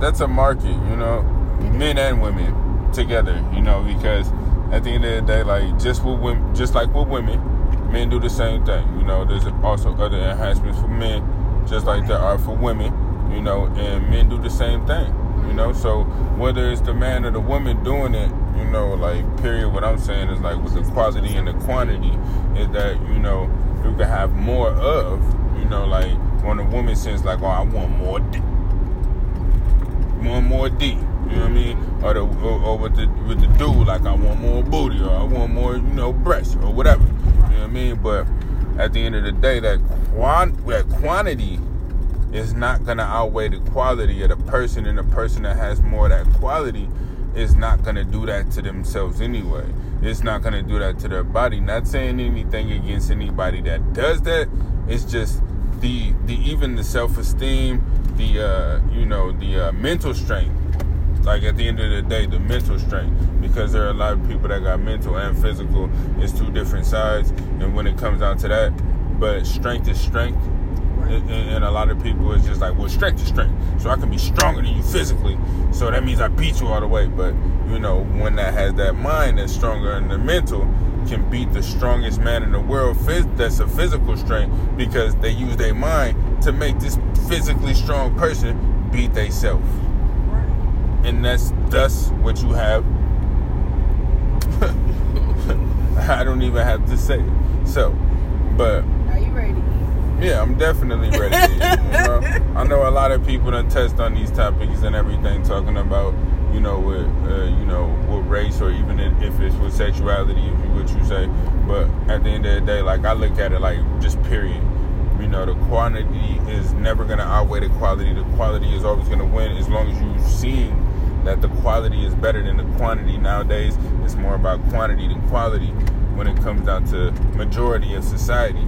that's a market, you know, men and women together, you know, because at the end of the day, like just with women, just like with women, men do the same thing. You know, there's also other enhancements for men, just like there are for women. You know, and men do the same thing. You know, so whether it's the man or the woman doing it, you know, like period. What I'm saying is like with the quality and the quantity is that you know you can have more of. You know, like when a woman says like, "Oh, I want more D, want more D." You know what I mean? Or the or, or with the with the dude, like I want more booty, or I want more, you know, breasts, or whatever. You know what I mean? But at the end of the day, that quant that quantity is not gonna outweigh the quality of the person, and the person that has more of that quality is not gonna do that to themselves anyway. It's not gonna do that to their body. Not saying anything against anybody that does that. It's just the the even the self esteem, the uh, you know the uh, mental strength like at the end of the day, the mental strength, because there are a lot of people that got mental and physical. It's two different sides, and when it comes down to that, but strength is strength, and, and a lot of people is just like, well, strength is strength, so I can be stronger than you physically, so that means I beat you all the way. But you know, when that has that mind that's stronger than the mental, can beat the strongest man in the world that's a physical strength because they use their mind to make this physically strong person beat themselves and that's thus what you have. I don't even have to say it. So, but are you ready? Yeah, I'm definitely ready. you know? I know a lot of people that test on these topics and everything, talking about you know with uh, you know with race or even if it's with sexuality, if you what you say. But at the end of the day, like I look at it like just period. You know, the quantity is never gonna outweigh the quality. The quality is always gonna win as long as you seeing that the quality is better than the quantity. Nowadays, it's more about quantity than quality when it comes down to majority of society.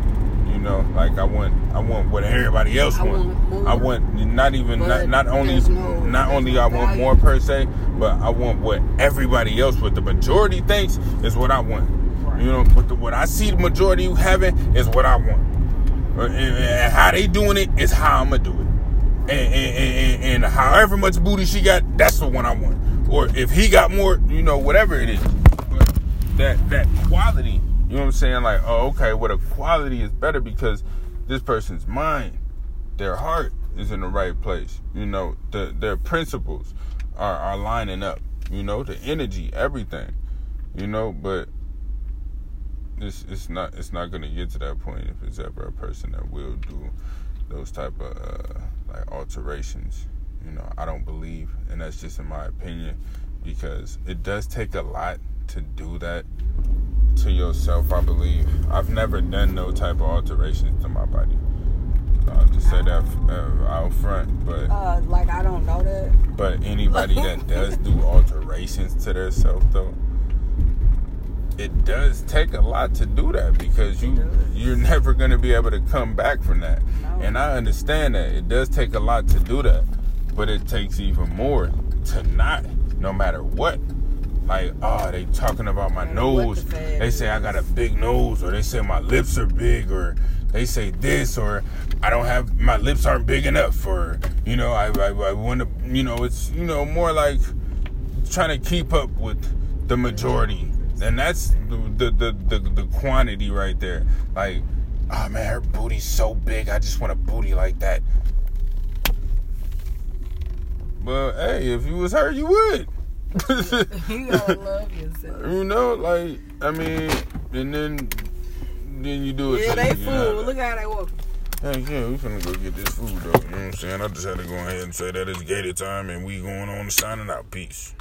You know, like I want, I want what everybody else I want. want I want not even not, not only no, not only I want more per se, but I want what everybody else, what the majority thinks is what I want. Right. You know, but the, what I see the majority having is what I want. Uh, And, and how they doing it is how I'm gonna do it and, and, and, and, however much booty she got, that's the one I want. Or if he got more, you know, whatever it is. But that that quality, you know what I'm saying? Like, oh, okay, well, the quality is better because this person's mind, their heart is in the right place. You know, the, their principles are, are lining up. You know, the energy, everything. You know, but it's it's not it's not gonna get to that point if it's ever a person that will do those type of uh, like alterations. You know, I don't believe, and that's just in my opinion, because it does take a lot to do that to yourself. I believe I've never done no type of alterations to my body. I'll just say that uh, out front, but Uh, like I don't know that. but anybody that does do alterations to themselves though, it does take a lot to do that because you you're never gonna be able to come back from that. No. And I understand that it does take a lot to do that, but it takes even more to not, no matter what. Like, oh, they talking about my No nose. the They say I got a big nose, or they say my lips are big, or they say this, or I don't have my lips aren't big enough, or you know, I I, I want to, you know, it's you know more like trying to keep up with the majority, and that's the the the, the, the quantity right there. Like, oh man, her booty's so big, I just want a booty like that. But hey, if you was her, you would. you gotta love yourself. You know, like I mean, and then then you do it. Yeah, they fool. know. Look how they walk. Hey, yeah, we finna go get this food though. You know what I'm saying? I just had to go ahead and say that it's gated time, and we going on to signing out. Peace.